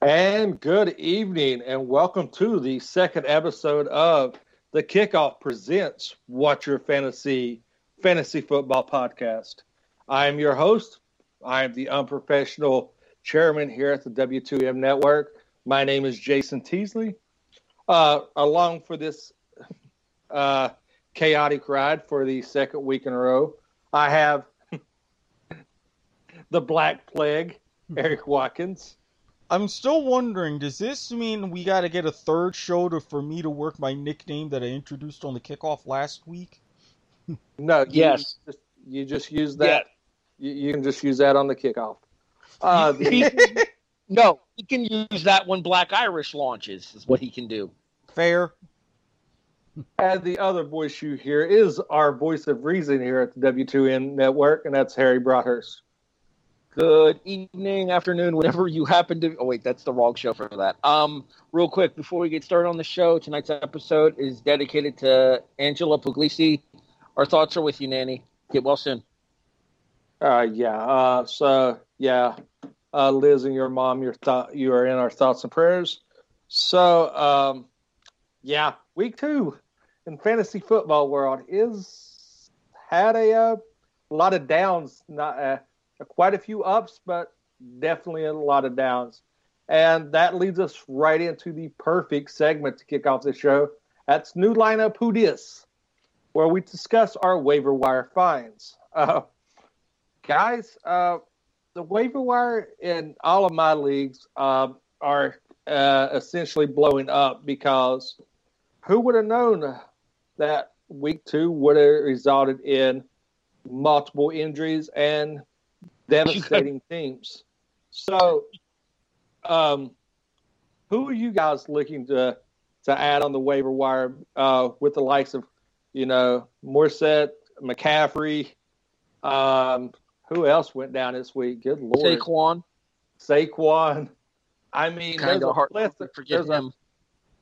And good evening, and welcome to the second episode of the Kickoff Presents What's Your Fantasy Fantasy Football Podcast. I am your host. I am the unprofessional chairman here at the W2M Network. My name is Jason Teasley. Uh, along for this uh, chaotic ride for the second week in a row, I have the Black Plague, Eric Watkins. I'm still wondering, does this mean we got to get a third show to, for me to work my nickname that I introduced on the kickoff last week? No, you Yes. Just, you just use that. You, you can just use that on the kickoff. Uh, the- He- no, he can use that when Black Irish launches. Is what he can do. Fair. and the other voice you hear is our voice of reason here at the W2M network, and that's Harry Broadhurst. Good evening, afternoon, whenever you happen to. Oh wait, that's the wrong show for that. Um, real quick before we get started on the show, tonight's episode is dedicated to Angela Puglisi. Our thoughts are with you, Nanny. Get well soon. Uh, yeah. Uh, so yeah, uh, Liz and your mom, your thought, you are in our thoughts and prayers. So um, yeah, week two in fantasy football world is had a, uh, lot of downs, not uh, quite a few ups, but definitely a lot of downs. And that leads us right into the perfect segment to kick off the show. That's new lineup who dis, where we discuss our waiver wire finds. Uh, guys, uh, the waiver wire in all of my leagues uh, are essentially blowing up because who would have known that week two would have resulted in multiple injuries and devastating teams? So, um, who are you guys looking to to add on the waiver wire uh, with the likes of, you know, Morissette, McCaffrey? Um, who else went down this week? Good lord, Saquon, Saquon. I mean, kind there's a plethora, forget there's a, him.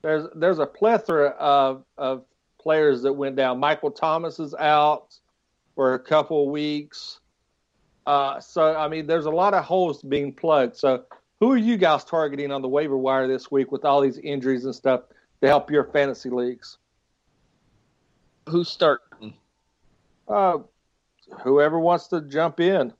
there's there's a plethora of of players that went down. Michael Thomas is out for a couple of weeks. Uh, so I mean, there's a lot of holes being plugged. So who are you guys targeting on the waiver wire this week with all these injuries and stuff to help your fantasy leagues? Who's starting? Uh, whoever wants to jump in.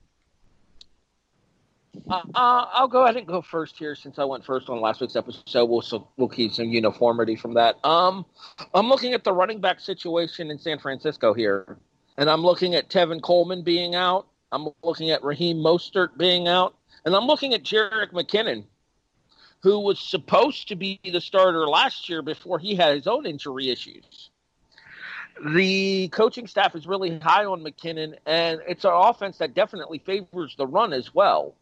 Uh, uh, I'll go ahead and go first here since I went first on last week's episode. We'll so we'll keep some uniformity from that. Um, I'm looking at the running back situation in San Francisco here, and I'm looking at Tevin Coleman being out. I'm looking at Raheem Mostert being out, and I'm looking at Jerick McKinnon, who was supposed to be the starter last year before he had his own injury issues. The coaching staff is really high on McKinnon, and it's an offense that definitely favors the run as well.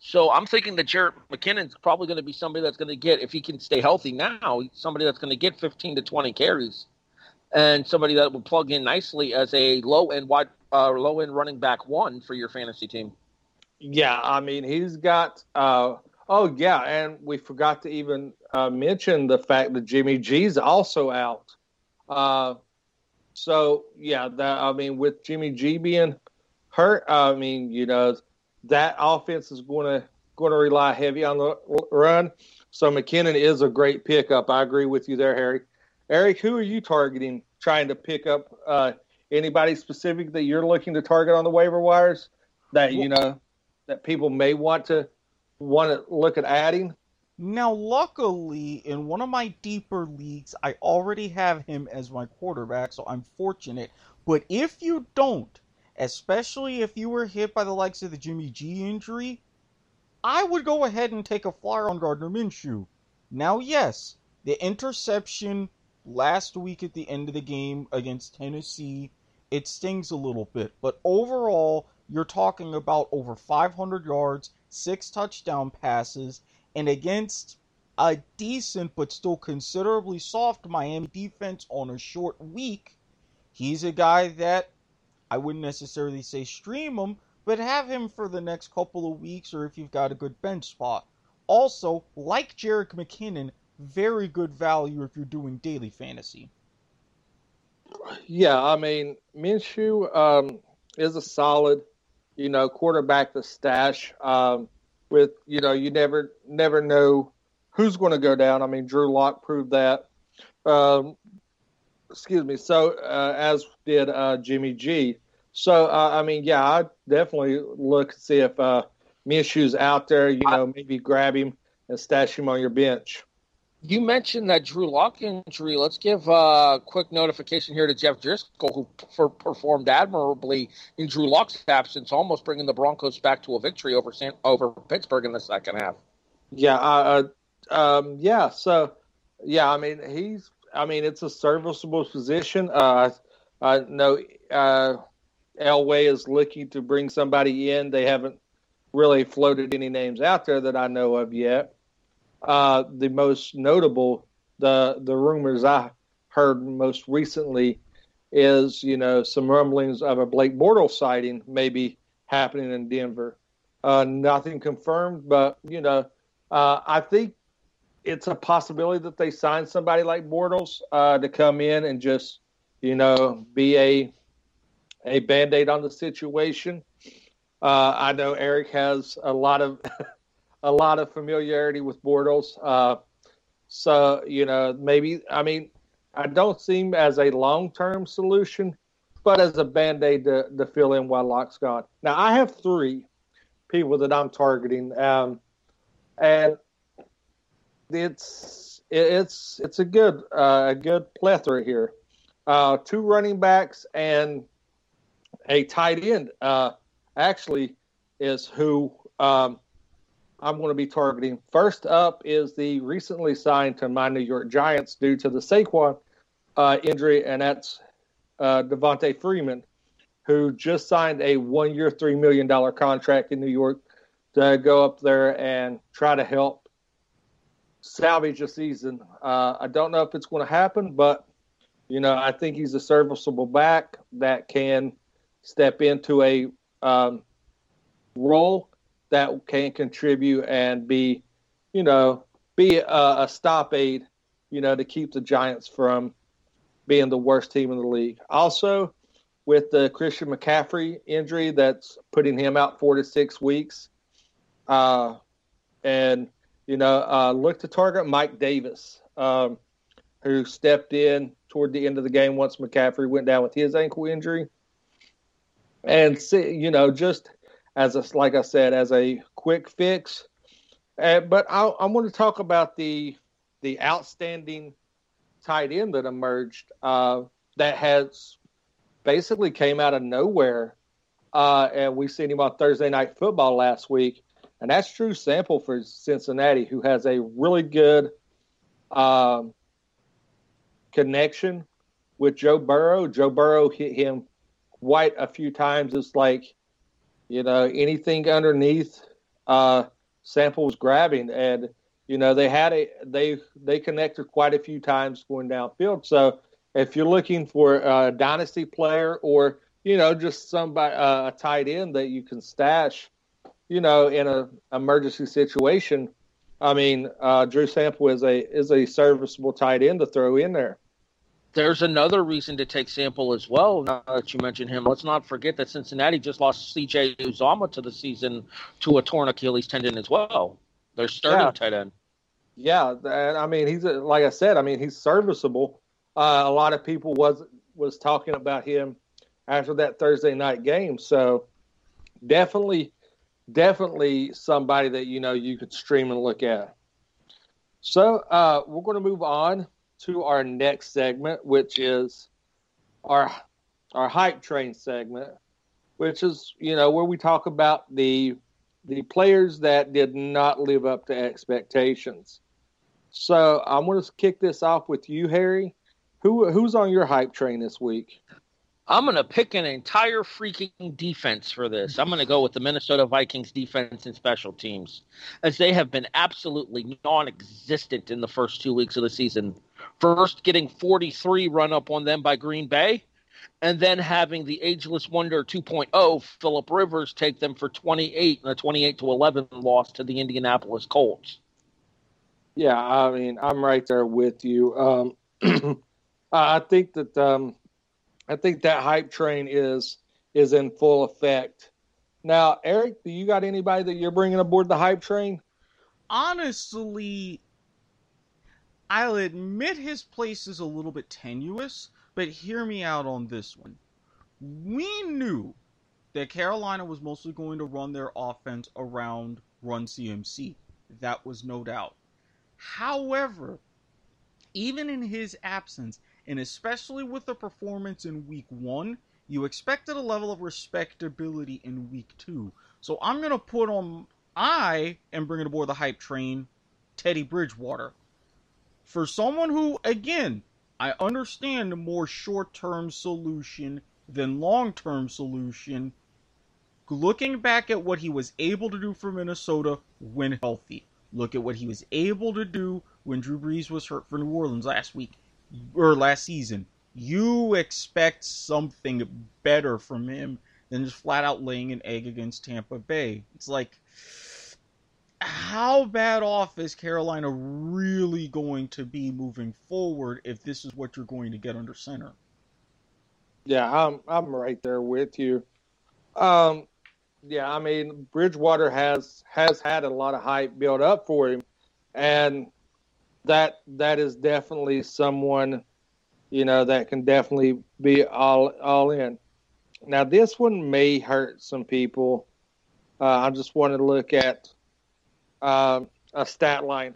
So I'm thinking that Jarrett McKinnon's probably going to be somebody that's going to get, if he can stay healthy now, somebody that's going to get 15 to 20 carries, and somebody that will plug in nicely as a low end wide, uh, low end running back one for your fantasy team. Yeah, I mean he's got. Uh, oh yeah, and we forgot to even uh, mention the fact that Jimmy G's also out. Uh, so yeah, that I mean with Jimmy G being hurt, I mean you know that offense is going to going to rely heavy on the run. So McKinnon is a great pickup. I agree with you there, Harry. Eric, who are you targeting? Trying to pick up uh, anybody specific that you're looking to target on the waiver wires that you know that people may want to want to look at adding? Now, luckily, in one of my deeper leagues, I already have him as my quarterback, so I'm fortunate. But if you don't, especially if you were hit by the likes of the Jimmy G injury, I would go ahead and take a flyer on Gardner Minshew. Now, yes, the interception last week at the end of the game against Tennessee, it stings a little bit. But overall, you're talking about over 500 yards, six touchdown passes, and against a decent but still considerably soft Miami defense on a short week, he's a guy that I wouldn't necessarily say stream him, but have him for the next couple of weeks or if you've got a good bench spot. Also, like Jerick McKinnon, very good value if you're doing daily fantasy. Yeah, I mean Minshew um, is a solid, you know, quarterback to stash. Um, with you know, you never never know who's going to go down. I mean, Drew Lock proved that. Um, excuse me. So uh, as did uh, Jimmy G. So uh, I mean, yeah, I definitely look and see if uh, Minshew's out there. You know, maybe grab him and stash him on your bench. You mentioned that Drew Lock injury. Let's give a quick notification here to Jeff Driskel, who per- performed admirably in Drew Lock's absence, almost bringing the Broncos back to a victory over San- over Pittsburgh in the second half. Yeah, uh, um, yeah. So, yeah, I mean, he's. I mean, it's a serviceable position. Uh, I know uh, Elway is looking to bring somebody in. They haven't really floated any names out there that I know of yet. Uh, the most notable, the the rumors I heard most recently is you know some rumblings of a Blake Bortles sighting maybe happening in Denver. Uh, nothing confirmed, but you know uh, I think it's a possibility that they sign somebody like Bortles uh, to come in and just you know be a a band aid on the situation. Uh, I know Eric has a lot of a lot of familiarity with Bortles. Uh, so, you know, maybe, I mean, I don't see him as a long term solution, but as a band aid to, to, fill in while Lock's gone. Now, I have three people that I'm targeting, um, and it's it's it's a good uh, a good plethora here. Uh, two running backs and a tight end uh, actually is who um, I'm going to be targeting. First up is the recently signed to my New York Giants due to the Saquon uh, injury, and that's uh, Devonta Freeman, who just signed a one year, $3 million contract in New York to go up there and try to help salvage a season. Uh, I don't know if it's going to happen, but, you know, I think he's a serviceable back that can step into a um, role that can contribute and be, you know, be a, a stop aid, you know, to keep the Giants from being the worst team in the league. Also, with the Christian McCaffrey injury that's putting him out four to six weeks. Uh, and, you know, uh, look to target Mike Davis, um, who stepped in toward the end of the game once McCaffrey went down with his ankle injury. And, see, you know, just as a, like I said, as a quick fix. Uh, but I, I want to talk about the the outstanding tight end that emerged uh, that has basically came out of nowhere. Uh, and we seen him on Thursday Night Football last week, and that's Drew Sample for Cincinnati, who has a really good um, connection with Joe Burrow. Joe Burrow hit him quite a few times. It's like you know, anything underneath uh, Sample was grabbing, and you know they had a they they connected quite a few times going downfield. So if you're looking for a dynasty player or you know just somebody uh, a tight end that you can stash, you know, in a emergency situation, I mean, uh, Drew Sample is a is a serviceable tight end to throw in there. There's another reason to take Sample as well. Now that you mentioned him, let's not forget that Cincinnati just lost C.J. Uzomah to the season to a torn Achilles tendon as well. Their starting Yeah. tight end. Yeah, and I mean he's like I said, I mean he's serviceable. Uh, a lot of people was was talking about him after that Thursday night game, so definitely, definitely somebody that you know you could stream and look at. So uh, we're going to move on to our next segment, which is our our hype train segment, which is you know where we talk about the the players that did not live up to expectations. So I'm going to kick this off with you, Harry. Who who's on your hype train this week? I'm going to pick an entire freaking defense for this. I'm going to go with the Minnesota Vikings defense and special teams, as they have been absolutely non existent in the first two weeks of the season. First, getting 43 run up on them by Green Bay, and then having the ageless wonder 2.0 Philip Rivers take them for 28 and a 28 to 11 loss to the Indianapolis Colts. Yeah, I mean, I'm right there with you. Um, I think that um, I think that hype train is is in full effect. Now, Eric, do you got anybody that you're bringing aboard the hype train? Honestly, I'll admit his place is a little bit tenuous, but hear me out on this one. We knew that Carolina was mostly going to run their offense around run CMC. That was no doubt. However, even in his absence, and especially with the performance in week one, you expected a level of respectability in week two. So I'm going to put on, I am bringing aboard the hype train, Teddy Bridgewater. For someone who, again, I understand more short term solution than long term solution. Looking back at what he was able to do for Minnesota when healthy, look at what he was able to do when Drew Brees was hurt for New Orleans last week or last season. You expect something better from him than just flat out laying an egg against Tampa Bay. It's like, how bad off is Carolina really going to be moving forward if this is what you're going to get under center? Yeah, I'm I'm right there with you. Um, yeah, I mean Bridgewater has has had a lot of hype built up for him, and that that is definitely someone, you know, that can definitely be all all in. Now this one may hurt some people. Uh, I just wanted to look at uh, a stat line.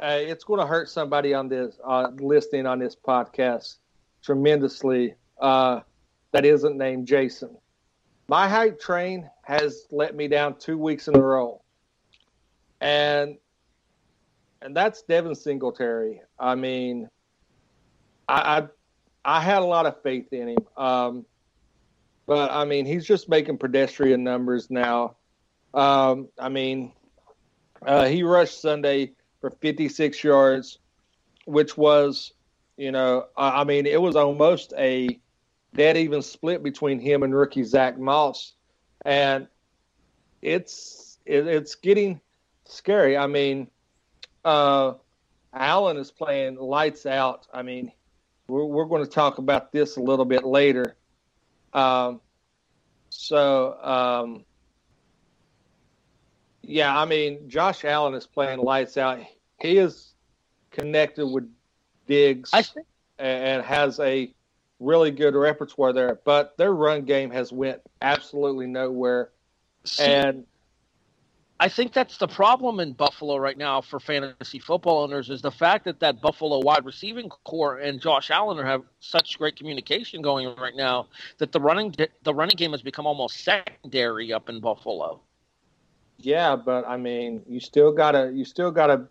Uh, it's going to hurt somebody on this uh, listening on this podcast tremendously. Uh, that isn't named Jason. My hype train has let me down two weeks in a row, and and that's Devin Singletary. I mean, I I, I had a lot of faith in him, um, but I mean, he's just making pedestrian numbers now. Um, I mean, uh, he rushed Sunday for 56 yards, which was, you know, I, I mean, it was almost a dead even split between him and rookie Zach Moss, and it's it, it's getting scary. I mean uh, Allen is playing lights out. I mean, we're, we're going to talk about this a little bit later. Um, so, um, yeah, I mean, Josh Allen is playing lights out. He is connected with Diggs think- and has a really good repertoire there, but their run game has went absolutely nowhere. See, and I think that's the problem in Buffalo right now for fantasy football owners is the fact that that Buffalo wide receiving corps and Josh Allen have such great communication going right now that the running the running game has become almost secondary up in Buffalo. Yeah, but I mean, you still gotta you still gotta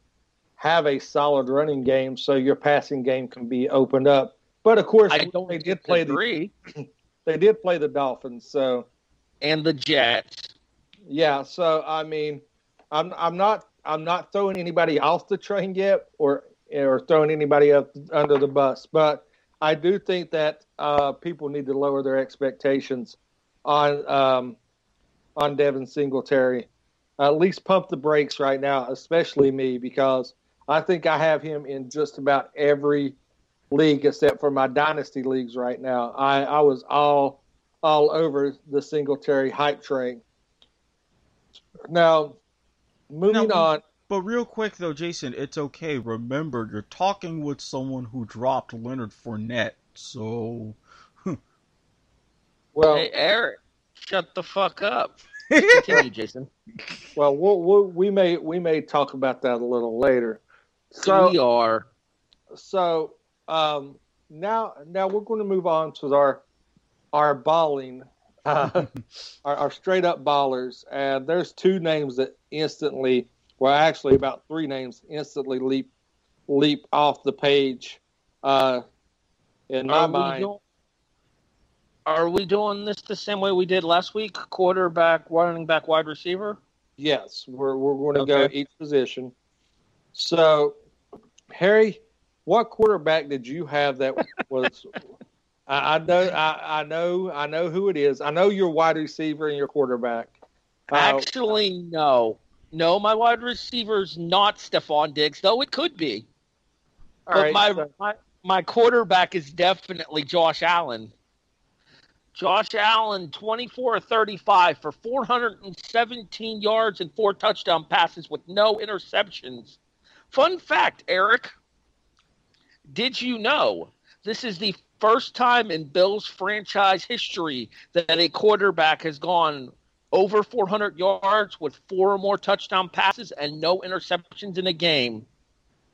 have a solid running game so your passing game can be opened up. But of course, I they did play agree. the they did play the Dolphins, so and the Jets. Yeah, so I mean, I'm I'm not I'm not throwing anybody off the train yet, or or throwing anybody up under the bus, but I do think that uh, people need to lower their expectations on um, on Devin Singletary. At least pump the brakes right now, especially me, because I think I have him in just about every league except for my dynasty leagues right now. I, I was all all over the Singletary hype train. Now, moving now, on. But real quick though, Jason, it's okay. Remember, you're talking with someone who dropped Leonard Fournette, so. well, hey Eric, shut the fuck up. Continue, Jason. Well, we'll, we'll, we may we may talk about that a little later. So we are. So um, now now we're going to move on to our our balling uh, are, are straight up ballers. And there's two names that instantly, well, actually about three names instantly leap leap off the page. Uh, in my mind, Are we doing this the same way we did last week? Quarterback, running back, wide receiver. Yes, we're we're going to Okay. go each position. So, Harry, what quarterback did you have that was? I, I know, I, I know, I know who it is. I know your wide receiver and your quarterback. Uh, Actually, no. No, my wide receiver's not Stefon Diggs, though it could be. all But right, my, so- my my quarterback is definitely Josh Allen. Josh Allen, 24 of 35 for 417 yards and four touchdown passes with no interceptions. Fun fact, Eric. Did you know this is the first time in Bills franchise history that a quarterback has gone over 400 yards with four or more touchdown passes and no interceptions in a game?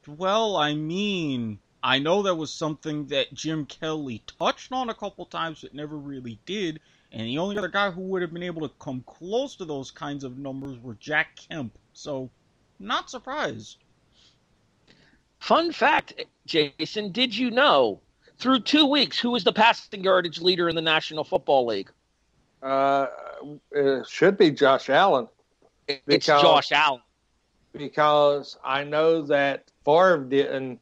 Well, I mean, I know that was something that Jim Kelly touched on a couple times, but never really did. And the only other guy who would have been able to come close to those kinds of numbers were Jack Kemp. So, not surprised. Fun fact, Jason, did you know through two weeks who was the passing yardage leader in the National Football League? uh, it should be Josh Allen It's Josh Allen. because I know that Favre didn't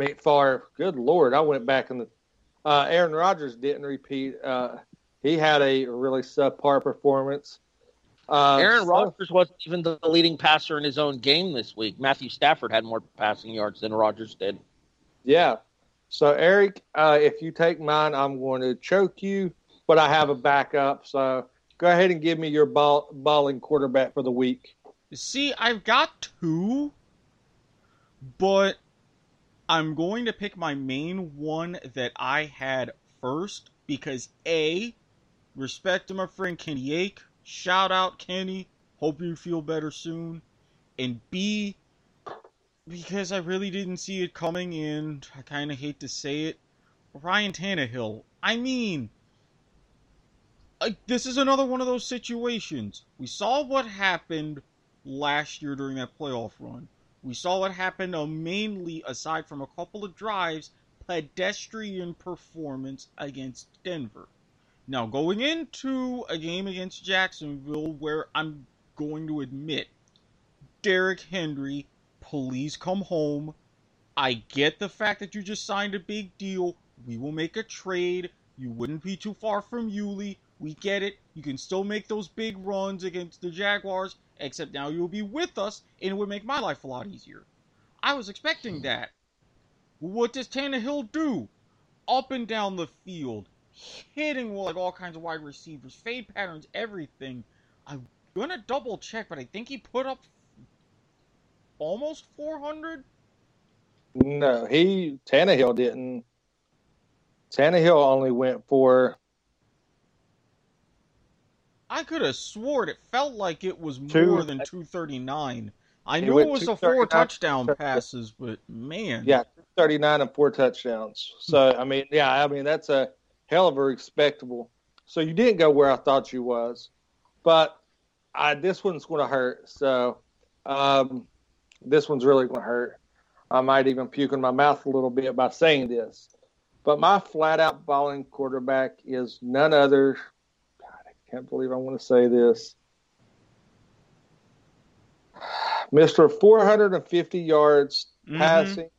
meet Favre. Good Lord, I went back in the. Uh, Aaron Rodgers didn't repeat. Uh, he had a really subpar performance. Uh, Aaron so- Rodgers wasn't even the leading passer in his own game this week. Matthew Stafford had more passing yards than Rodgers did. Yeah. So Eric, uh, if you take mine, I'm going to choke you, but I have a backup. So go ahead and give me your ball, balling quarterback for the week. See, I've got two, but I'm going to pick my main one that I had first because A, respect to my friend Kenny Ake. Shout out, Kenny. Hope you feel better soon. And B, because I really didn't see it coming, and I kind of hate to say it, Ryan Tannehill. I mean, like, this is another one of those situations. We saw what happened last year during that playoff run. We saw what happened uh, mainly, aside from a couple of drives, pedestrian performance against Denver. Now, going into a game against Jacksonville, where I'm going to admit, Derrick Henry, please come home. I get the fact that you just signed a big deal. We will make a trade. You wouldn't be too far from Yulee. We get it. You can still make those big runs against the Jaguars, except now you'll be with us, and it would make my life a lot easier. I was expecting hmm. that. What does Tannehill do? Up and down the field, hitting like all kinds of wide receivers, fade patterns, everything. I'm gonna double check, but I think he put up almost 400. No, he Tannehill didn't. Tannehill only went for I could have sworn it felt like it was Two- more than 239. I knew it was the four touchdown passes, but man, yeah, thirty nine and four touchdowns. So I mean, yeah, I mean that's a hell of a respectable. So you didn't go where I thought you was, but I this one's going to hurt. So um, this one's really going to hurt. I might even puke in my mouth a little bit by saying this. But my flat out balling quarterback is none other. Can't believe I want to say this. Mr. 450 yards Mhm. passing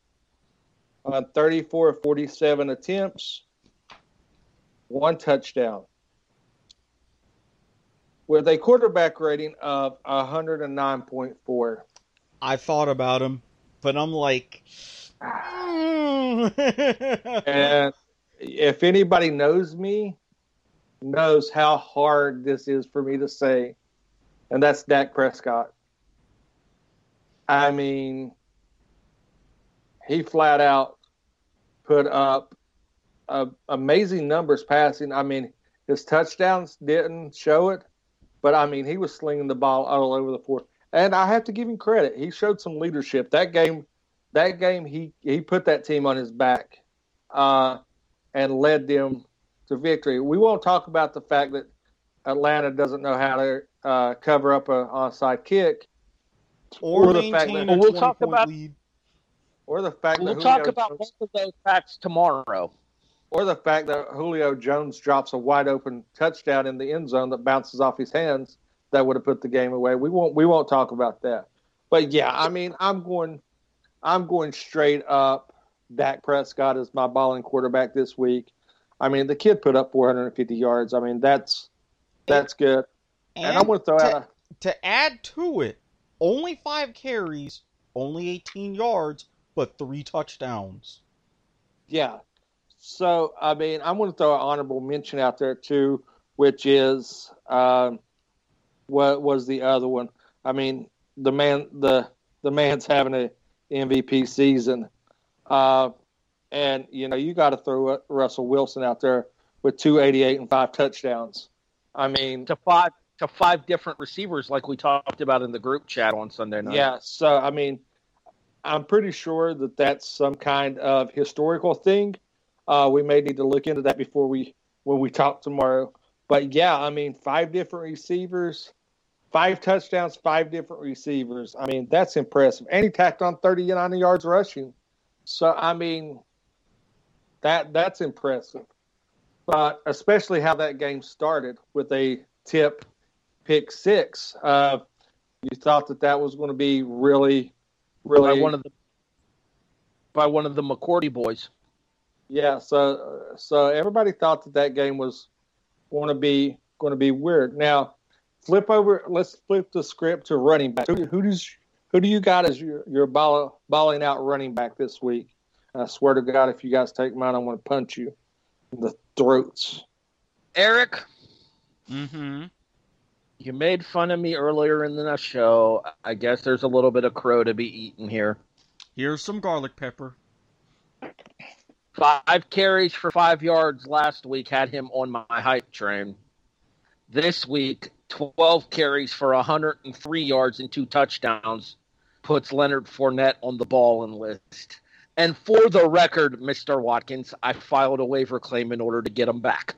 on 34 of 47 attempts, one touchdown. With a quarterback rating of 109.4. I thought about him, but I'm like. And if anybody knows me, knows how hard this is for me to say, and that's Dak Prescott. I mean, he flat out put up uh, amazing numbers passing. I mean, his touchdowns didn't show it, but I mean, he was slinging the ball all over the floor. And I have to give him credit. He showed some leadership. That game, that game, he he put that team on his back, uh, and led them to victory. We won't talk about the fact that Atlanta doesn't know how to uh, cover up a onside kick, or, or the fact that- a We'll talk about- lead. or the fact that We'll that talk about Jones- both of those facts tomorrow. or the fact that Julio Jones drops a wide open touchdown in the end zone that bounces off his hands that would have put the game away. We won't we won't talk about that. But yeah, I mean, I'm going I'm going straight up. Dak Prescott is my balling quarterback this week. I mean, the kid put up 450 yards. I mean, that's that's good. And, and I'm going to throw out a, to add to it, only five carries, only 18 yards, but three touchdowns. Yeah. So I mean, I'm going to throw an honorable mention out there too, which is um, what was the other one? I mean, the man the the man's having a MVP season, uh, and you know you got to throw Russell Wilson out there with 288 and five touchdowns. I mean, to five to five different receivers, like we talked about in the group chat on Sunday night. Yeah. So I mean, I'm pretty sure that that's some kind of historical thing. Uh, we may need to look into that before we when we talk tomorrow. But yeah, I mean, five different receivers, five touchdowns, five different receivers. I mean, that's impressive. And he tacked on 39 yards rushing. So I mean, that that's impressive. But especially how that game started with a tip pick six. Uh, you thought that that was going to be really really by one of the by one of the McCourty boys. Yeah, so so everybody thought that that game was going to be going to be weird. Now, flip over. Let's flip the script to running back. Who, who does who do you got as your your ball, balling out running back this week? I swear to God, if you guys take mine, I'm going to punch you in the throats. Eric. Mm-hmm. You made fun of me earlier in the show. I guess there's a little bit of crow to be eaten here. Here's some garlic pepper. Five carries for five yards last week had him on my hype train. This week, 12 carries for 103 yards and two touchdowns puts Leonard Fournette on the ball and list. And for the record, Mr. Watkins, I filed a waiver claim in order to get him back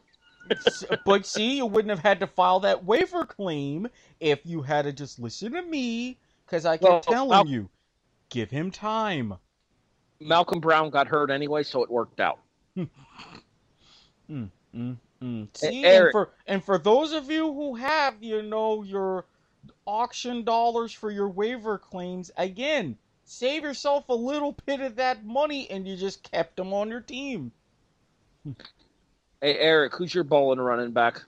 but see, you wouldn't have had to file that waiver claim if you had to just listen to me, because I kept well, telling Mal- you, give him time. Malcolm Brown got hurt anyway, so it worked out. mm, mm, mm. See, Eric, and for and for those of you who have, you know, your auction dollars for your waiver claims, again, save yourself a little bit of that money, and you just kept them on your team. Hey Eric, who's your bowling running back?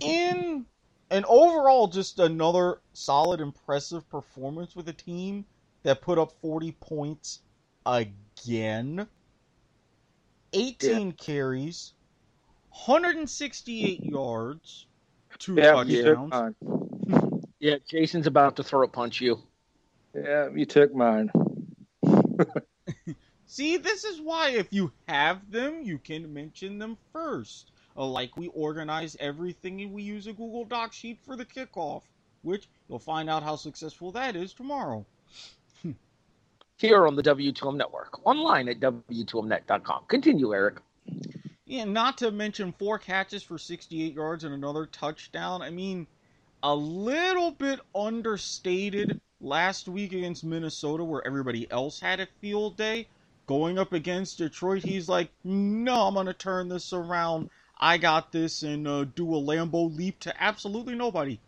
In an overall, just another solid, impressive performance with a team that put up 40 points again. 18 yeah. carries, 168 yards, two yeah, touchdowns. Uh, yeah, Jason's about to throw a punch you. Yeah, you took mine. See, this is why if you have them, you can mention them first. Uh, like we organize everything and we use a Google Doc sheet for the kickoff, which you'll find out how successful that is tomorrow. Here on the W2M Network, online at W2Mnet.com. Continue, Eric. Yeah, not to mention four catches for 68 yards and another touchdown. I mean, a little bit understated last week against Minnesota, where everybody else had a field day going up against Detroit, he's like, no, I'm going to turn this around. I got this and uh, do a Lambeau leap to absolutely nobody.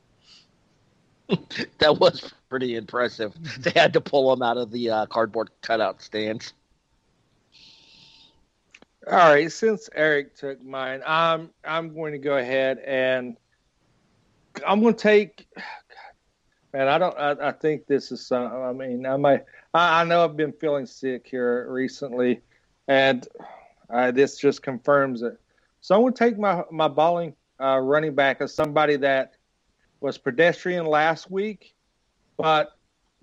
that was pretty impressive. They had to pull him out of the uh, cardboard cutout stands. All right, since Eric took mine, I'm I'm going to go ahead and I'm going to take. Man, I don't. I, I think this is. Some, I mean, I might. I, I know I've been feeling sick here recently, and uh, this just confirms it. So I'm going to take my my balling uh, running back as somebody that was pedestrian last week, but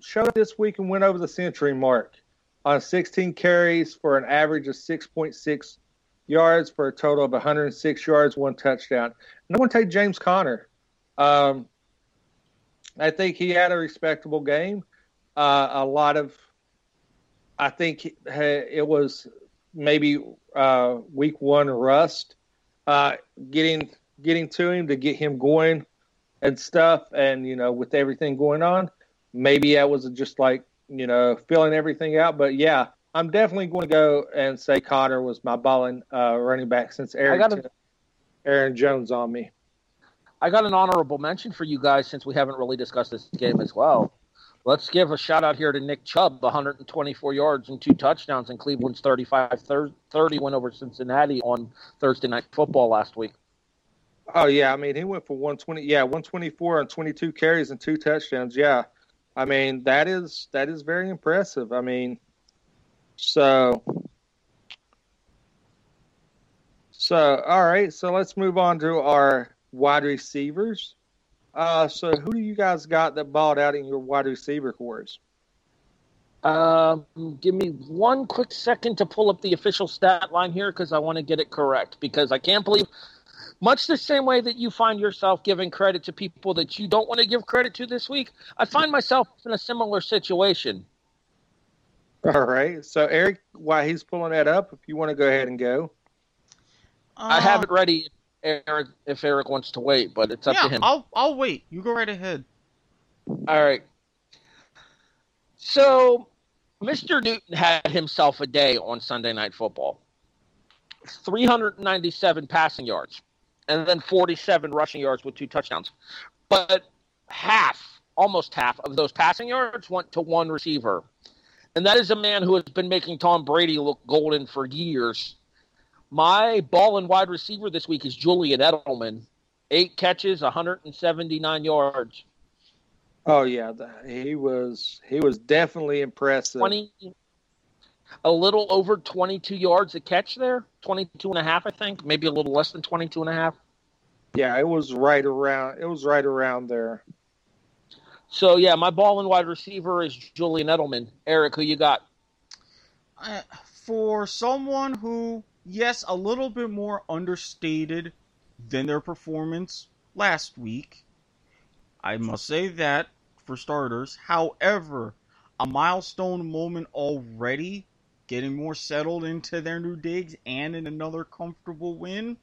showed this week and went over the century mark on 16 carries for an average of 6.6 yards for a total of 106 yards, one touchdown. Going to take James Conner. Um, I think he had a respectable game. Uh, a lot of, I think it was maybe uh, week one rust, uh, getting getting to him to get him going and stuff, and you know with everything going on, maybe that was just like you know filling everything out. But yeah, I'm definitely going to go and say Cotter was my balling uh, running back since Aaron gotta- Aaron Jones on me. I got an honorable mention for you guys since we haven't really discussed this game as well. Let's give a shout out here to Nick Chubb, 124 yards and two touchdowns in Cleveland's 35 30 win over Cincinnati on Thursday Night Football last week. Oh yeah, I mean he went for 120. Yeah, 124 on 22 carries and two touchdowns. Yeah, I mean that is that is very impressive. I mean, so so all right. So let's move on to our wide receivers. Uh, so who do you guys got that balled out in your wide receiver cores? Um, give me one quick second to pull up the official stat line here because I want to get it correct. Because I can't believe, much the same way that you find yourself giving credit to people that you don't want to give credit to this week, I find myself in a similar situation. All right. So Eric, while he's pulling that up, if you want to go ahead and go. I have it ready, Eric, if Eric wants to wait, but it's up yeah, to him. I'll I'll wait. You go right ahead. All right. So, Mr. Newton had himself a day on Sunday Night Football 397 passing yards, and then 47 rushing yards with two touchdowns. But half, almost half, of those passing yards went to one receiver. And that is a man who has been making Tom Brady look golden for years. My ball and wide receiver this week is Julian Edelman. Eight catches, 179 yards. Oh yeah, the, he was he was definitely impressive. 20 a little over 22 yards a catch there 22 and a half i think maybe a little less than 22 and a half Yeah, it was right around. It was right around there. so yeah my ball and wide receiver is julian edelman eric who you got Uh, for someone who, yes, a little bit more understated than their performance last week, I must say that for starters. However, a milestone moment already, getting more settled into their new digs and in another comfortable win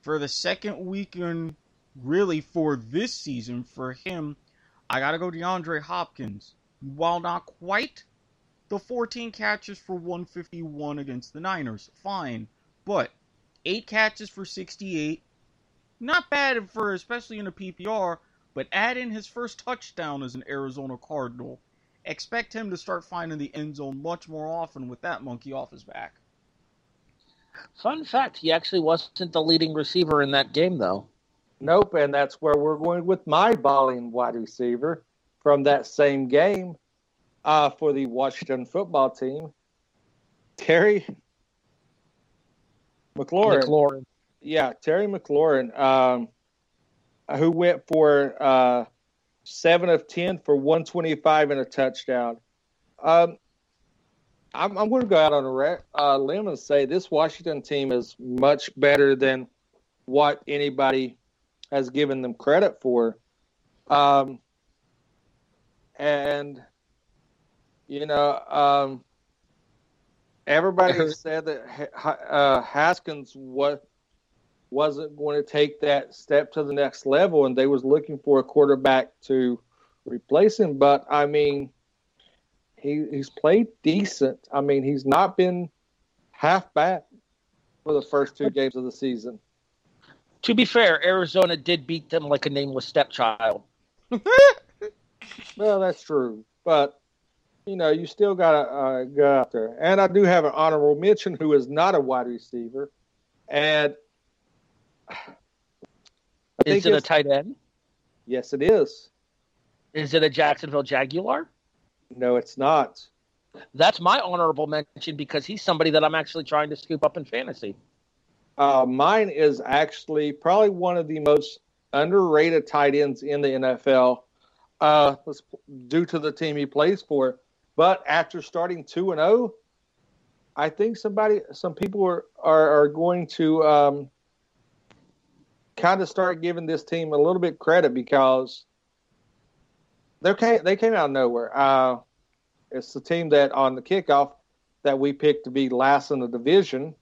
for the second week in really for this season for him. I gotta go DeAndre Hopkins. While not quite the 14 catches for 151 against the Niners. Fine. But 8 catches for 68. Not bad for, especially in a PPR, but add in his first touchdown as an Arizona Cardinal. Expect him to start finding the end zone much more often with that monkey off his back. fun fact he actually wasn't the leading receiver in that game though Nope, and that's where we're going with my balling wide receiver from that same game uh, for the Washington football team, Terry McLaurin. McLaurin. Yeah, Terry McLaurin, um, who went for uh, seven of ten for one twenty five and a touchdown. Um, I'm, I'm going to go out on a re- uh, limb and say this Washington team is much better than what anybody has given them credit for. Um, and you know, um, everybody said that uh, Haskins what wasn't going to take that step to the next level, and they was looking for a quarterback to replace him. But I mean, he he's played decent. I mean, he's not been half bad for the first two games of the season. to be fair arizona did beat them like a nameless stepchild Well, that's true, but you know, you still got to uh, go out there. And I do have an honorable mention who is not a wide receiver, and I is it a tight end yes, it is. is it a jacksonville jaguar No, it's not. that's my honorable mention because he's somebody that i'm actually trying to scoop up in fantasy Uh, mine is actually probably one of the most underrated tight ends in the NFL, uh, due to the team he plays for. But after starting two and zero, I think somebody, some people are are, are going to um, kind of start giving this team a little bit credit because they came they came out of nowhere. Uh, it's the team that on the kickoff that we picked to be last in the division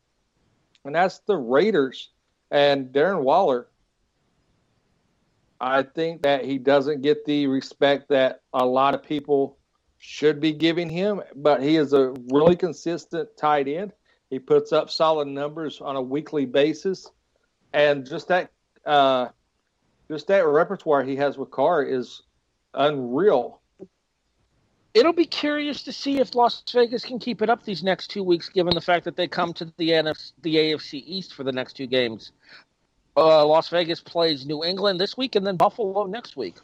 and that's the Raiders and Darren Waller. I think that he doesn't get the respect that a lot of people should be giving him, but he is a really consistent tight end. He puts up solid numbers on a weekly basis, and just that uh, just that repertoire he has with Carr is unreal. It'll be curious to see if Las Vegas can keep it up these next two weeks, given the fact that they come to the NFC, the AFC East for the next two games. Uh, Las Vegas plays New England this week and then Buffalo next week.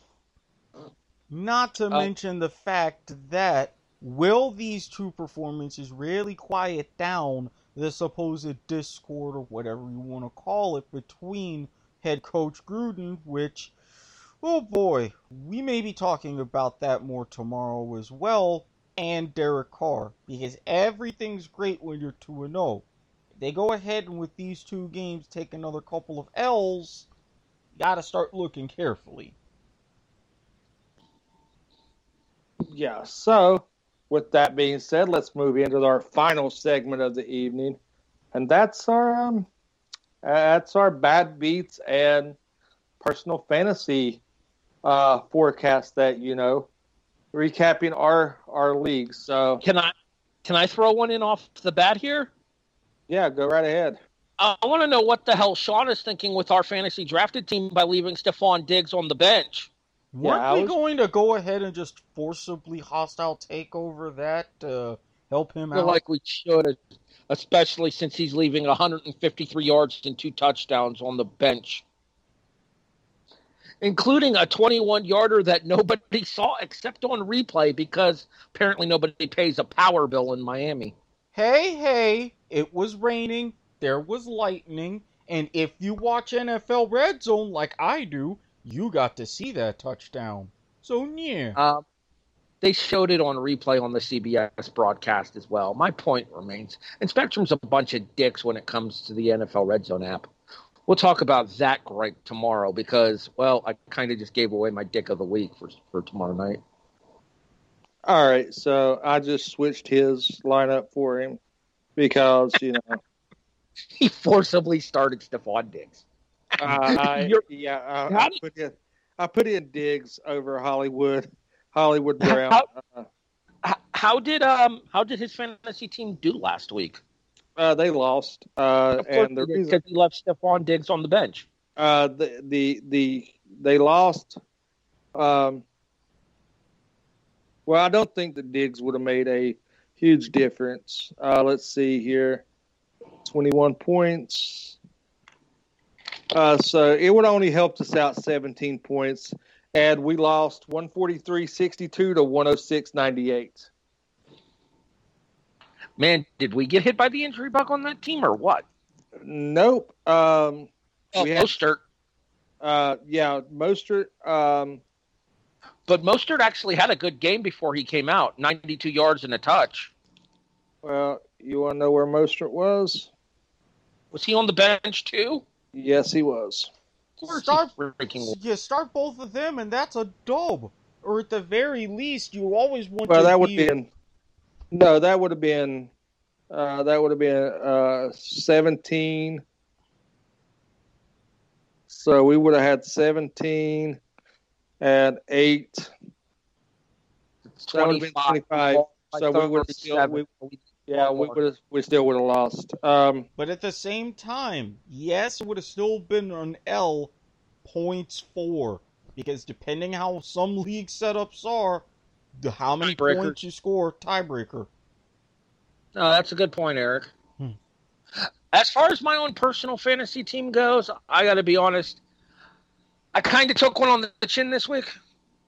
Not to Oh. mention the fact that will these two performances really quiet down the supposed discord or whatever you want to call it between head coach Gruden, which, oh boy, we may be talking about that more tomorrow as well, and Derek Carr, because everything's great when you're 2 and 0. They go ahead and with these two games take another couple of L's, gotta start looking carefully. Yeah. So, with that being said, let's move into our final segment of the evening, and that's our um, that's our bad beats and personal fantasy uh, forecast. That you know, recapping our our leagues. So, Can I can I throw one in off the bat here? yeah, go right ahead. I want to know what the hell Sean is thinking with our fantasy drafted team by leaving Stefon Diggs on the bench. Weren't I we was- going to go ahead and just forcibly hostile take over that to help him out? like we should, especially since he's leaving 153 yards and two touchdowns on the bench, including a 21 yarder that nobody saw except on replay because apparently nobody pays a power bill in Miami. hey, hey, it was raining, there was lightning, and if you watch NFL Red Zone like I do, you got to see that touchdown. So, yeah. Um, they showed it on replay on the CBS broadcast as well. My point remains, and Spectrum's a bunch of dicks when it comes to the NFL Red Zone app. We'll talk about that gripe tomorrow because, well, I kind of just gave away my dick of the week for for tomorrow night. All right, so I just switched his lineup for him because you know He forcibly started Stefon Diggs. I, yeah I, I put in I put in Diggs over Hollywood Hollywood Brown. How- Uh, How did um how did his fantasy team do last week? uh, they lost, uh, and the he did, he left Stefon Diggs on the bench. uh, the the the they lost. Um, well, I don't think the Diggs would have made a huge difference. Uh, let's see here, twenty-one points. Uh, so it would only helped us out seventeen points, and we lost one forty-three sixty-two to one hundred six ninety-eight. Man, did we get hit by the injury bug on that team or what? Nope. Um, Oh, We had- Mostert. uh, yeah, Mostert. Um, But Mostert actually had a good game before he came out, 92 yards and a touch. well, you want to know where Mostert was? Was he on the bench too? Yes, he was. Of Start, he freaking you start both of them, and that's a dub. Or at the very least, you always want Well, to that would be have been no, that would have been uh, that would have been uh, seventeen. So we would have had seventeen and eight. That would have been 25. So we would have still, we, yeah, we would have, we still would have lost. Um, But at the same time, yes, it would have still been an L points for. Because depending how some league setups are, the how many Tiebreaker. points you score, tiebreaker. No, that's a good point, Eric. Hmm. As far as my own personal fantasy team goes, I got to be honest. I kind of took one on the chin this week,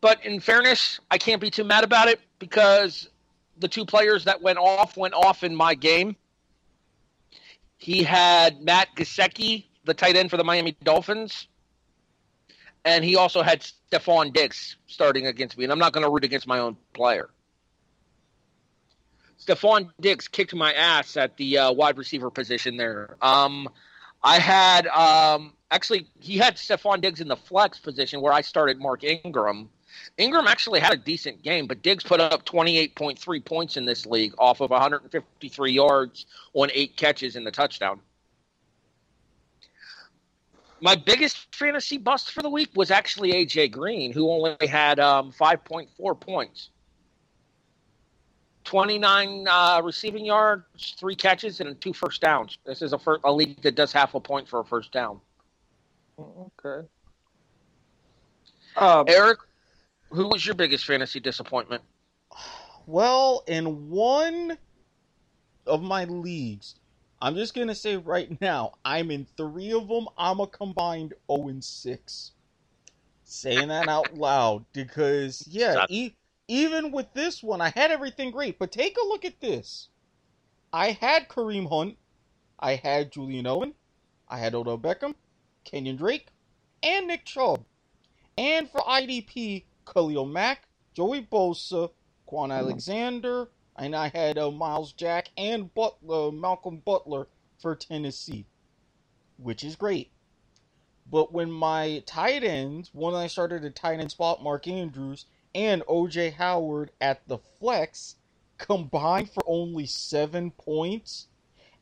but in fairness, I can't be too mad about it because the two players that went off went off in my game. He had Matt Gesicki, the tight end for the Miami Dolphins, and he also had Stefon Diggs starting against me, and I'm not going to root against my own player. Stefon Diggs kicked my ass at the uh, wide receiver position there. Um, I had um, actually he had Stephon Diggs in the flex position where I started Mark Ingram. Ingram actually had a decent game, but Diggs put up 28.3 points in this league off of 153 yards on eight catches in the touchdown. My biggest fantasy bust for the week was actually AJ Green, who only had um, 5.4 points. 29 uh, receiving yards, three catches, and two first downs. This is a, first, a league that does half a point for a first down. Okay. Um, Eric, who was your biggest fantasy disappointment? Well, in one of my leagues, I'm just gonna say right now, I'm in three of them. I'm a combined 0 and 6. Saying that out loud because yeah, e- even with this one, I had everything great. But take a look at this. I had Kareem Hunt, I had Julian Owen, I had Odell Beckham, Kenyon Drake, and Nick Chubb. And for IDP, Khalil Mack, Joey Bosa, Kwon Alexander, and I had uh, Myles Jack and Butler, Malcolm Butler for Tennessee, which is great. But when my tight ends, when I started a tight end spot, Mark Andrews and OJ Howard at the flex, combined for only seven points,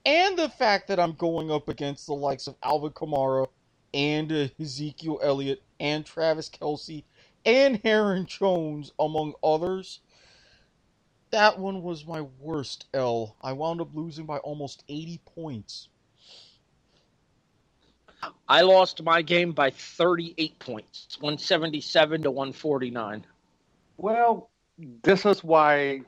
and the fact that I'm going up against the likes of Alvin Kamara and uh, Ezekiel Elliott and Travis Kelce and Aaron Jones, among others. That one was my worst L. I wound up losing by almost 80 points. I lost my game by 38 points, 177 to 149. Well, this is why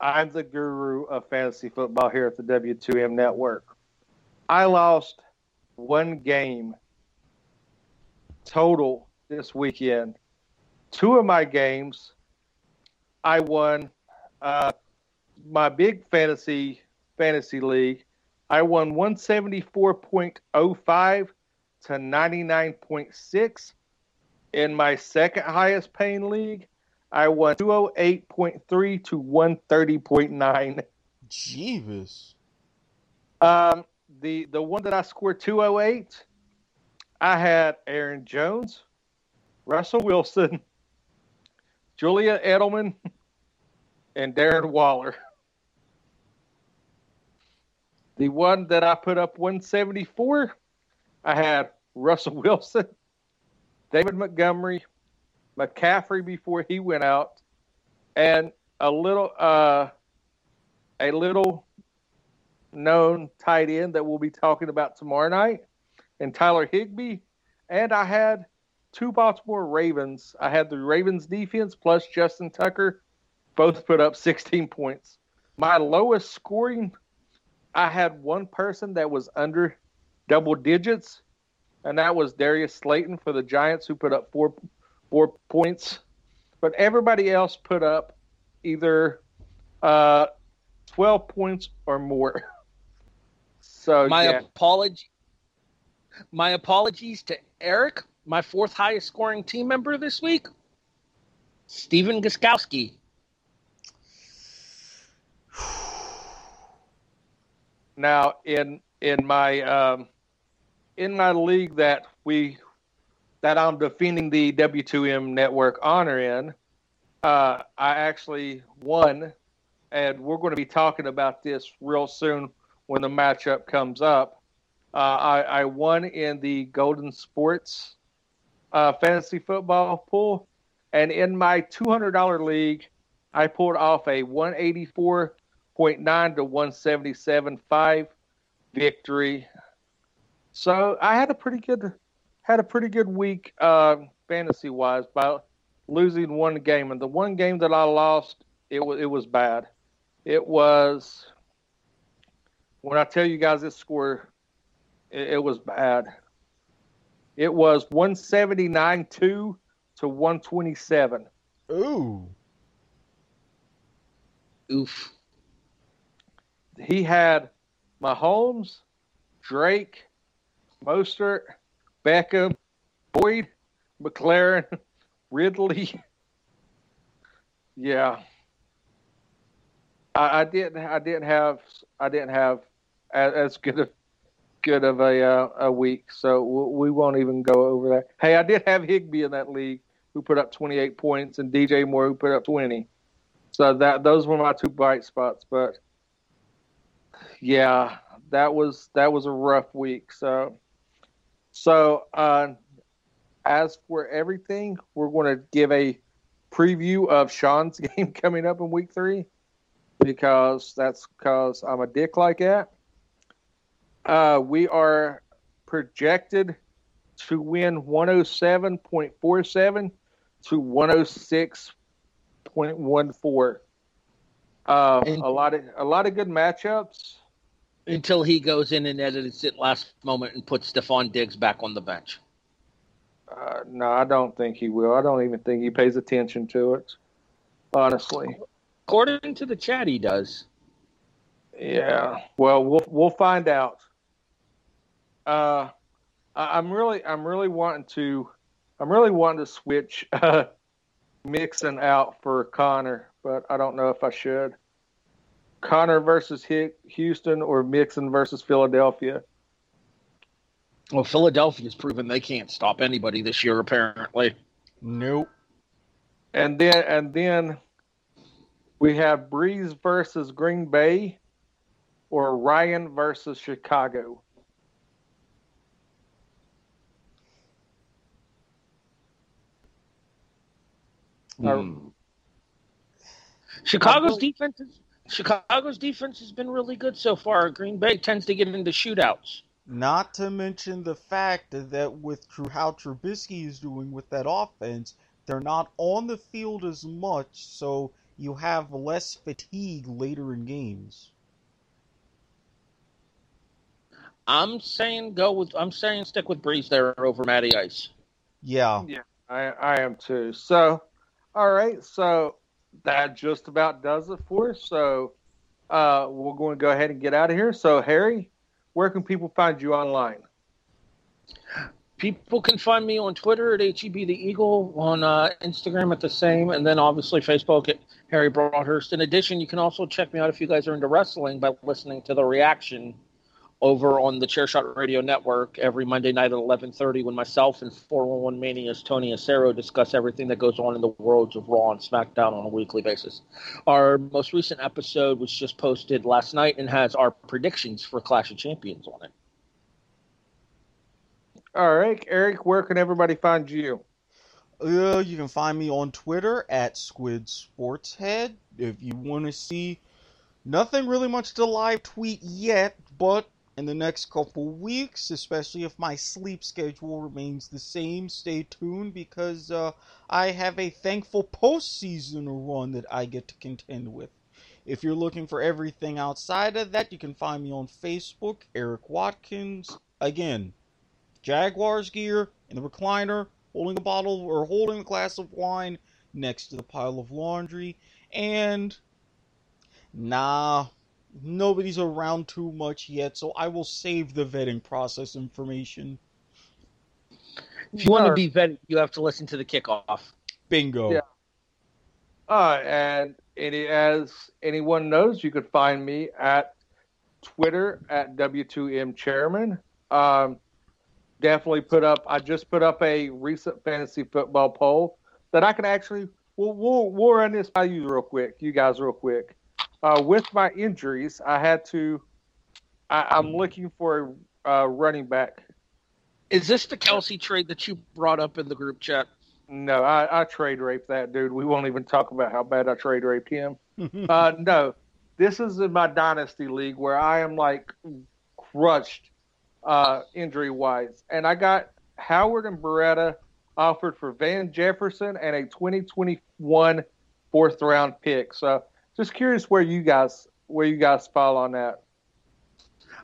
I'm the guru of fantasy football here at the W2M network. I lost one game total this weekend. Two of my games, I won uh, my big fantasy fantasy league. I won 174.05 to 99.6. In my second highest paying league, I won 208.3 to 130.9. Jeeves. Um, the the one that I scored 208, I had Aaron Jones, Russell Wilson, Julian Edelman, and Darren Waller. The one that I put up 174, I had Russell Wilson, David Montgomery, McCaffrey before he went out, and a little uh, a little known tight end that we'll be talking about tomorrow night, and Tyler Higbee. And I had two Baltimore Ravens. I had the Ravens defense plus Justin Tucker, both put up 16 points. My lowest scoring, I had one person that was under double digits, and that was Darius Slayton for the Giants, who put up four four points. But everybody else put up either uh, 12 points or more. So my yeah. apology, my apologies to Eric, my fourth highest scoring team member this week, Stephen Gostkowski. Now in in my um, in my league that we that I'm defending the W2M network honor in, uh, I actually won, and we're going to be talking about this real soon when the matchup comes up. Uh, I, I, won in the Golden Sports uh, fantasy football pool, and in my $200 league, I pulled off a 184.9 to 177.5 victory. So I had a pretty good had a pretty good week uh, fantasy wise by losing one game, and the one game that I lost, it was it was bad. It was when I tell you guys this score, it, it was bad. It was one seventy nine two to one twenty seven. Ooh. Oof. He had Mahomes, Drake, Mostert, Beckham, Boyd, McLaurin, Ridley. Yeah, I, I, didn't. I didn't have. I didn't have as, as good of good of a uh, a week, so we won't even go over that. Hey, I did have Higbee in that league, who put up 28 points, and DJ Moore, who put up 20. So that those were my two bright spots. But yeah, that was that was a rough week. So so, uh, as for everything, we're going to give a preview of Sean's game coming up in week three. because that's because I'm a dick like that. Uh, we are projected to win 107.47 to 106.14. Uh, a lot of a lot of good matchups until he goes in and edits it last moment and puts Stefon Diggs back on the bench. Uh, no, I don't think he will. I don't even think he pays attention to it. Honestly, according to the chat, he does. Yeah. Well, we'll we'll find out. Uh, I'm really I'm really wanting to I'm really wanting to switch uh, Mixon out for Connor, but I don't know if I should. Connor versus Houston or Mixon versus Philadelphia. Well, Philadelphia's proven they can't stop anybody this year, apparently. Nope. And then and then we have Brees versus Green Bay or Ryan versus Chicago. Mm. Chicago's defense is, Chicago's defense has been really good so far. Green Bay tends to get into shootouts. Not to mention the fact that with how Trubisky is doing with that offense, they're not on the field as much, so you have less fatigue later in games. I'm saying go with. I'm saying stick with Brees there over Matty Ice. Yeah, yeah, I I am too. So, all right, so that just about does it for us. So, uh, we're going to go ahead and get out of here. So, Harry, where can people find you online? People can find me on Twitter at HEB the Eagle, on uh, Instagram at the same, and then obviously Facebook at Harry Broadhurst. In addition, you can also check me out if you guys are into wrestling by listening to the reaction over on the Chairshot Radio Network every Monday night at 11:30 when myself and 411 Mania's Tony Acero discuss everything that goes on in the worlds of Raw and SmackDown on a weekly basis. Our most recent episode was just posted last night and has our predictions for Clash of Champions on it. All right, Eric, where can everybody find you? Uh, you can find me on Twitter at Squid Sportshead. If you want to see nothing really much to live tweet yet, but in the next couple weeks, especially if my sleep schedule remains the same. Stay tuned because uh, I have a thankful postseason run that I get to contend with. If you're looking for everything outside of that, you can find me on Facebook, Erik Watkins. Again, Jaguars gear in the recliner, holding a bottle or holding a glass of wine next to the pile of laundry. And nah, nobody's around too much yet, so I will save the vetting process information. If you want to be vetted, you have to listen to the kickoff. Bingo. Yeah. Uh, and any, as anyone knows, you could find me at Twitter at W2M Chairman. Um, definitely put up. I just put up a recent fantasy football poll that I can actually. We'll, we'll, we'll run this by you real quick, you guys, real quick uh, with my injuries, I had to. I, am looking for a uh, running back. Is this the Kelce trade that you brought up in the group chat? No, I, I trade raped that dude. We won't even talk about how bad I trade raped him. uh, no, this is in my dynasty league where I am like crushed uh, injury wise, and I got Howard and Beretta offered for Van Jefferson and a 2021 fourth round pick. So just curious where you guys where you guys fall on that.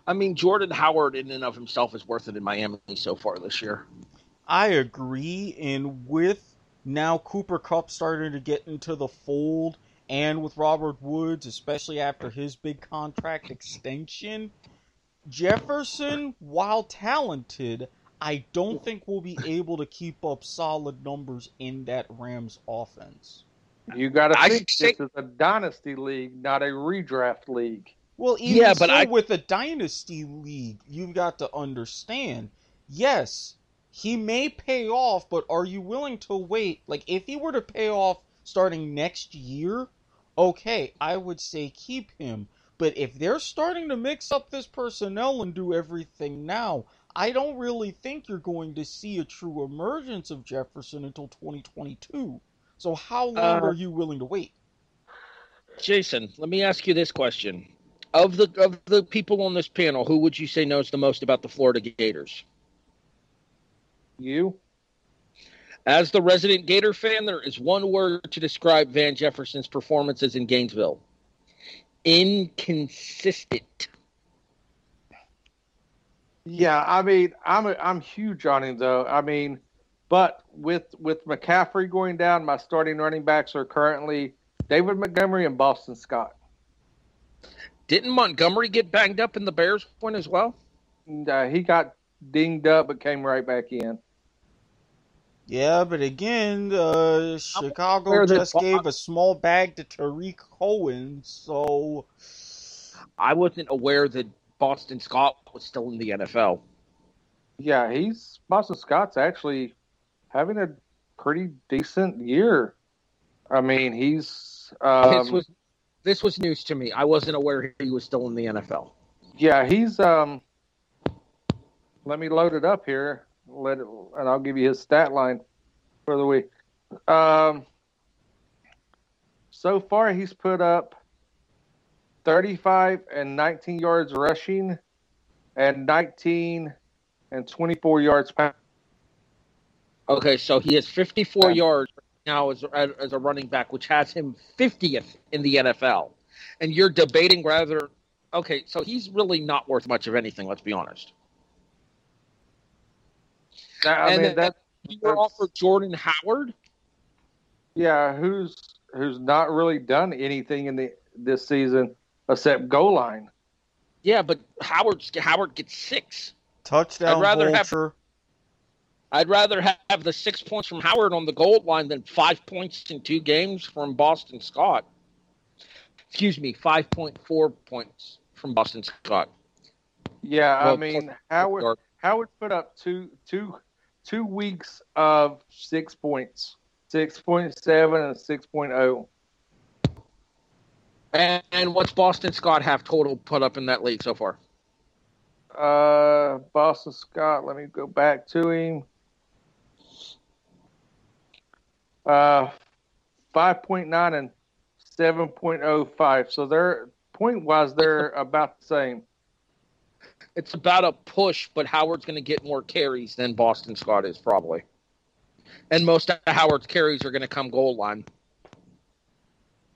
I mean, Jordan Howard in and of himself is worth it in Miami so far this year. I agree, and with now Cooper Kupp starting to get into the fold, and with Robert Woods, especially after his big contract extension, Jefferson, while talented, I don't think will be able to keep up solid numbers in that Rams offense. You got to think say, this is a dynasty league, not a redraft league. Well, even yeah, but so I, with a dynasty league, you've got to understand. Yes, he may pay off, but are you willing to wait? Like, if he were to pay off starting next year, okay, I would say keep him. But if they're starting to mix up this personnel and do everything now, I don't really think you're going to see a true emergence of Jefferson until 2022. So how long uh, are you willing to wait? Jason, let me ask you this question: of the of the people on this panel, who would you say knows the most about the Florida Gators? You? As the resident Gator fan, there is one word to describe Van Jefferson's performances in Gainesville: inconsistent. Yeah, I mean, I'm a, I'm huge on him though. I mean, but with with McCaffrey going down, my starting running backs are currently David Montgomery and Boston Scott. Didn't Montgomery get banged up in the Bears one as well? And, uh, he got dinged up, but came right back in. Yeah, but again, uh, Chicago just gave a small bag to Tarik Cohen, so I wasn't aware that Boston Scott was still in the NFL. Yeah, he's Boston Scott's actually having a pretty decent year. I mean, he's um, this was this was news to me. I wasn't aware he was still in the NFL. Yeah, he's um. Let me load it up here. Let it, and I'll give you his stat line for the week. Um. So far, he's put up 35 and 19 yards rushing, and 19 and 24 yards passing. Okay, so he has 54 yards now as, as a running back, which has him 50th in the NFL. And you're debating rather. Okay, so he's really not worth much of anything. Let's be honest. I and mean, that, you were offered Jordan Howard. Yeah, who's who's not really done anything in the this season except goal line. Yeah, but Howard Howard gets six touchdown. I'd rather vulture. have. I'd rather have the six points from Howard on the gold line than five points in two games from Boston Scott. Excuse me, five point four points from Boston Scott. Yeah, Well, I mean Howard Howard put up two two two weeks of six points, six point seven and six oh. And, and what's Boston Scott have total put up in that league so far? Uh, Boston Scott. Let me go back to him. Uh, five point nine and seven point oh five. So they're point wise, they're about the same. It's about a push, but Howard's going to get more carries than Boston Scott is probably. And most of Howard's carries are going to come goal line.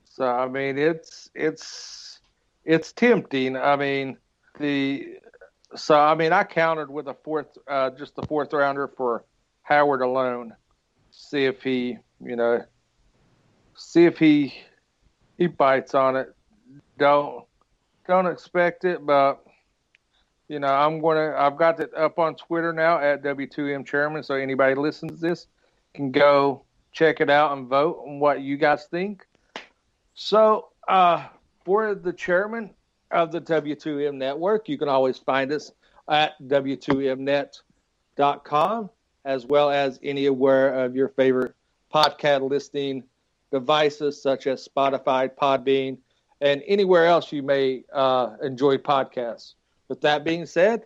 So I mean, it's it's it's tempting. I mean, the so I mean, I countered with a fourth, uh, just the fourth rounder for Howard alone. See if he, you know, see if he he bites on it. Don't don't expect it, but you know, I'm gonna. I've got it up on Twitter now at W2M Chairman, so anybody listens to this can go check it out and vote on what you guys think. So, uh, for the chairman of the W2M network, you can always find us at W2Mnet.com as well as anywhere of your favorite podcast listening devices such as Spotify, Podbean, and anywhere else you may uh, enjoy podcasts. With that being said,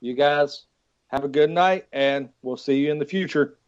you guys have a good night and we'll see you in the future.